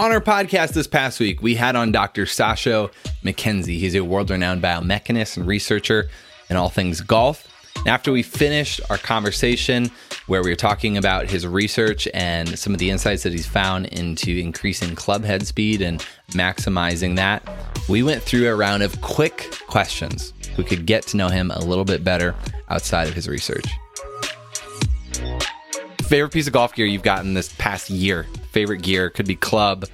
On our podcast this past week, we had on Dr. Sasho MacKenzie. He's a world renowned biomechanist and researcher in all things golf. After we finished our conversation, where we were talking about his research and some of the insights that he's found into increasing club head speed and maximizing that, we went through a round of quick questions. We could get to know him a little bit better outside of his research. Favorite piece of golf gear you've gotten this past year? Favorite gear could be club,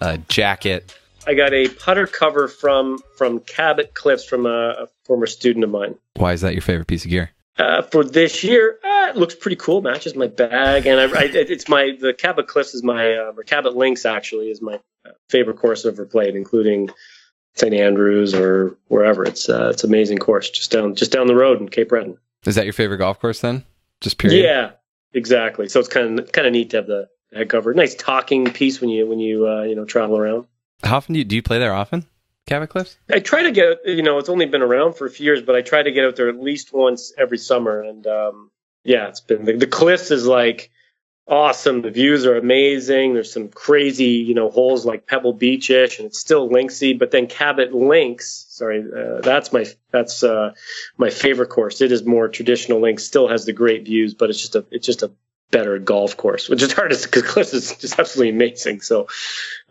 uh, jacket. I got a putter cover from from Cabot Cliffs from a, a former student of mine. Why is that your favorite piece of gear? Uh, for this year, uh, it looks pretty cool. Matches my bag, and I, I, it's my the Cabot Cliffs is my uh, or Cabot Links actually is my uh, favorite course I've ever played, including St Andrews or wherever. It's uh, it's amazing course just down just down the road in Cape Breton. Is that your favorite golf course then? Just period. Yeah, exactly. So it's kind of kind of neat to have the head cover. Nice talking piece when you when you uh, you know travel around. How often do you do you play there often? Cabot Cliffs? I try to get you know it's only been around for a few years, but I try to get out there at least once every summer. And um, yeah, it's been the, the cliffs is like awesome. The views are amazing. There's some crazy you know holes like Pebble Beachish, and it's still linksy. But then Cabot Links, sorry, uh, that's my that's uh, my favorite course. It is more traditional links. Still has the great views, but it's just a it's just a better golf course, which is hard to because Cliffs is just absolutely amazing. So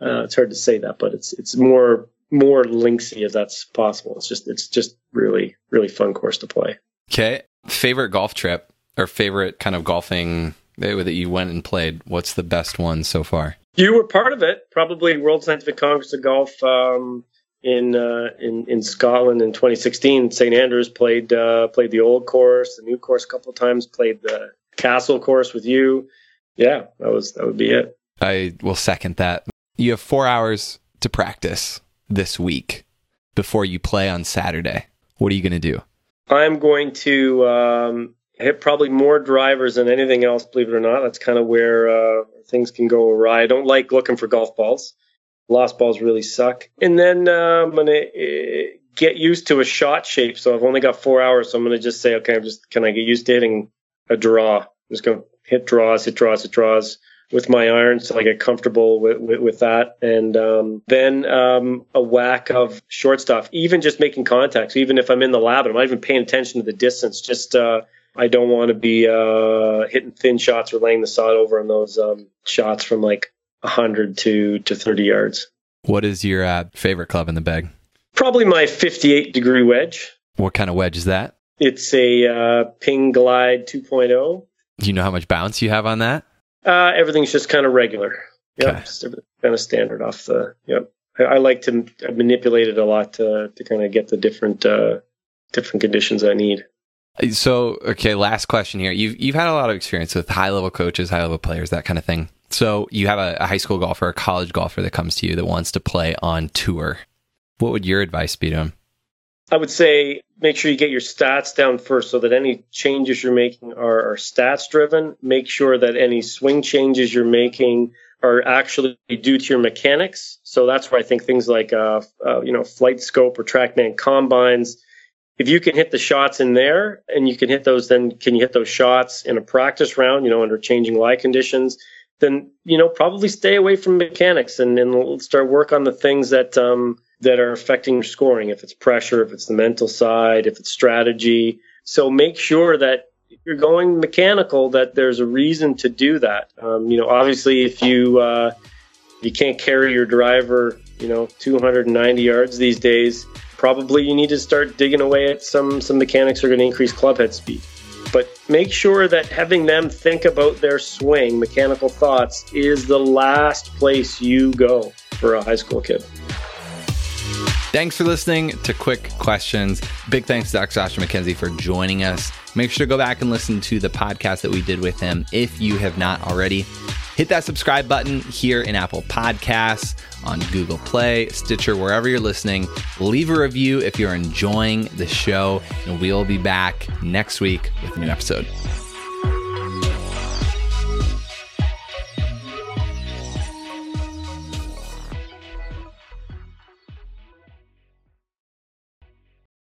uh, it's hard to say that, but it's it's more more linksy if that's possible. It's just it's just really really fun course to play. Okay, favorite golf trip or favorite kind of golfing that you went and played. What's the best one so far? You were part of it, probably World Scientific Congress of Golf um, in uh, in in Scotland in 2016. St Andrews played uh, played the old course, the new course a couple of times. Played the Castle course with you. Yeah, that was that would be it. I will second that. You have four hours to practice this week before you play on Saturday. What are you going to do? I'm going to um, hit probably more drivers than anything else. Believe it or not, that's kind of where uh, things can go awry. I don't like looking for golf balls. Lost balls really suck. And then uh, I'm going to uh, get used to a shot shape. So I've only got four hours, so I'm going to just say, okay, I'm just can I get used to hitting a draw. Just go hit draws, hit draws, hit draws with my irons so I get comfortable with, with, with that. And um, then um, a whack of short stuff, even just making contacts. Even if I'm in the lab, and I'm not even paying attention to the distance. Just uh, I don't want to be uh, hitting thin shots or laying the sod over on those um, shots from like 100 to, to 30 yards. What is your uh, favorite club in the bag? Probably my 58 degree wedge. What kind of wedge is that? It's a uh, Ping Glide 2.0. Do you know how much bounce you have on that? Uh, everything's just kind of regular. Yeah, okay. just kind of standard off the. Yep. I, I, like to manipulate it a lot to to kind of get the different uh, different conditions I need. So, okay, last question here. You've you've had a lot of experience with high level coaches, high level players, that kind of thing. So, you have a, a high school golfer, a college golfer that comes to you that wants to play on tour. What would your advice be to him? I would say make sure you get your stats down first so that any changes you're making are, are stats driven. Make sure that any swing changes you're making are actually due to your mechanics. So that's where I think things like, uh, uh, you know, FlightScope or TrackMan combines, if you can hit the shots in there and you can hit those, then can you hit those shots in a practice round, you know, under changing lie conditions? Then, you know, probably stay away from mechanics and, start work on the things that, um, that are affecting your scoring, if it's pressure, if it's the mental side, if it's strategy. So make sure that if you're going mechanical, that there's a reason to do that. Um, you know, obviously, if you uh, you can't carry your driver, you know, 290 yards these days, probably you need to start digging away at some some mechanics are going to increase club head speed. But make sure that having them think about their swing, mechanical thoughts, is the last place you go for a high school kid. Thanks for listening to Quick Questions. Big thanks to Dr. Sasho MacKenzie for joining us. Make sure to go back and listen to the podcast that we did with him if you have not already. Hit that subscribe button here in Apple Podcasts, on Google Play, Stitcher, wherever you're listening. Leave a review if you're enjoying the show, and we'll be back next week with a new episode.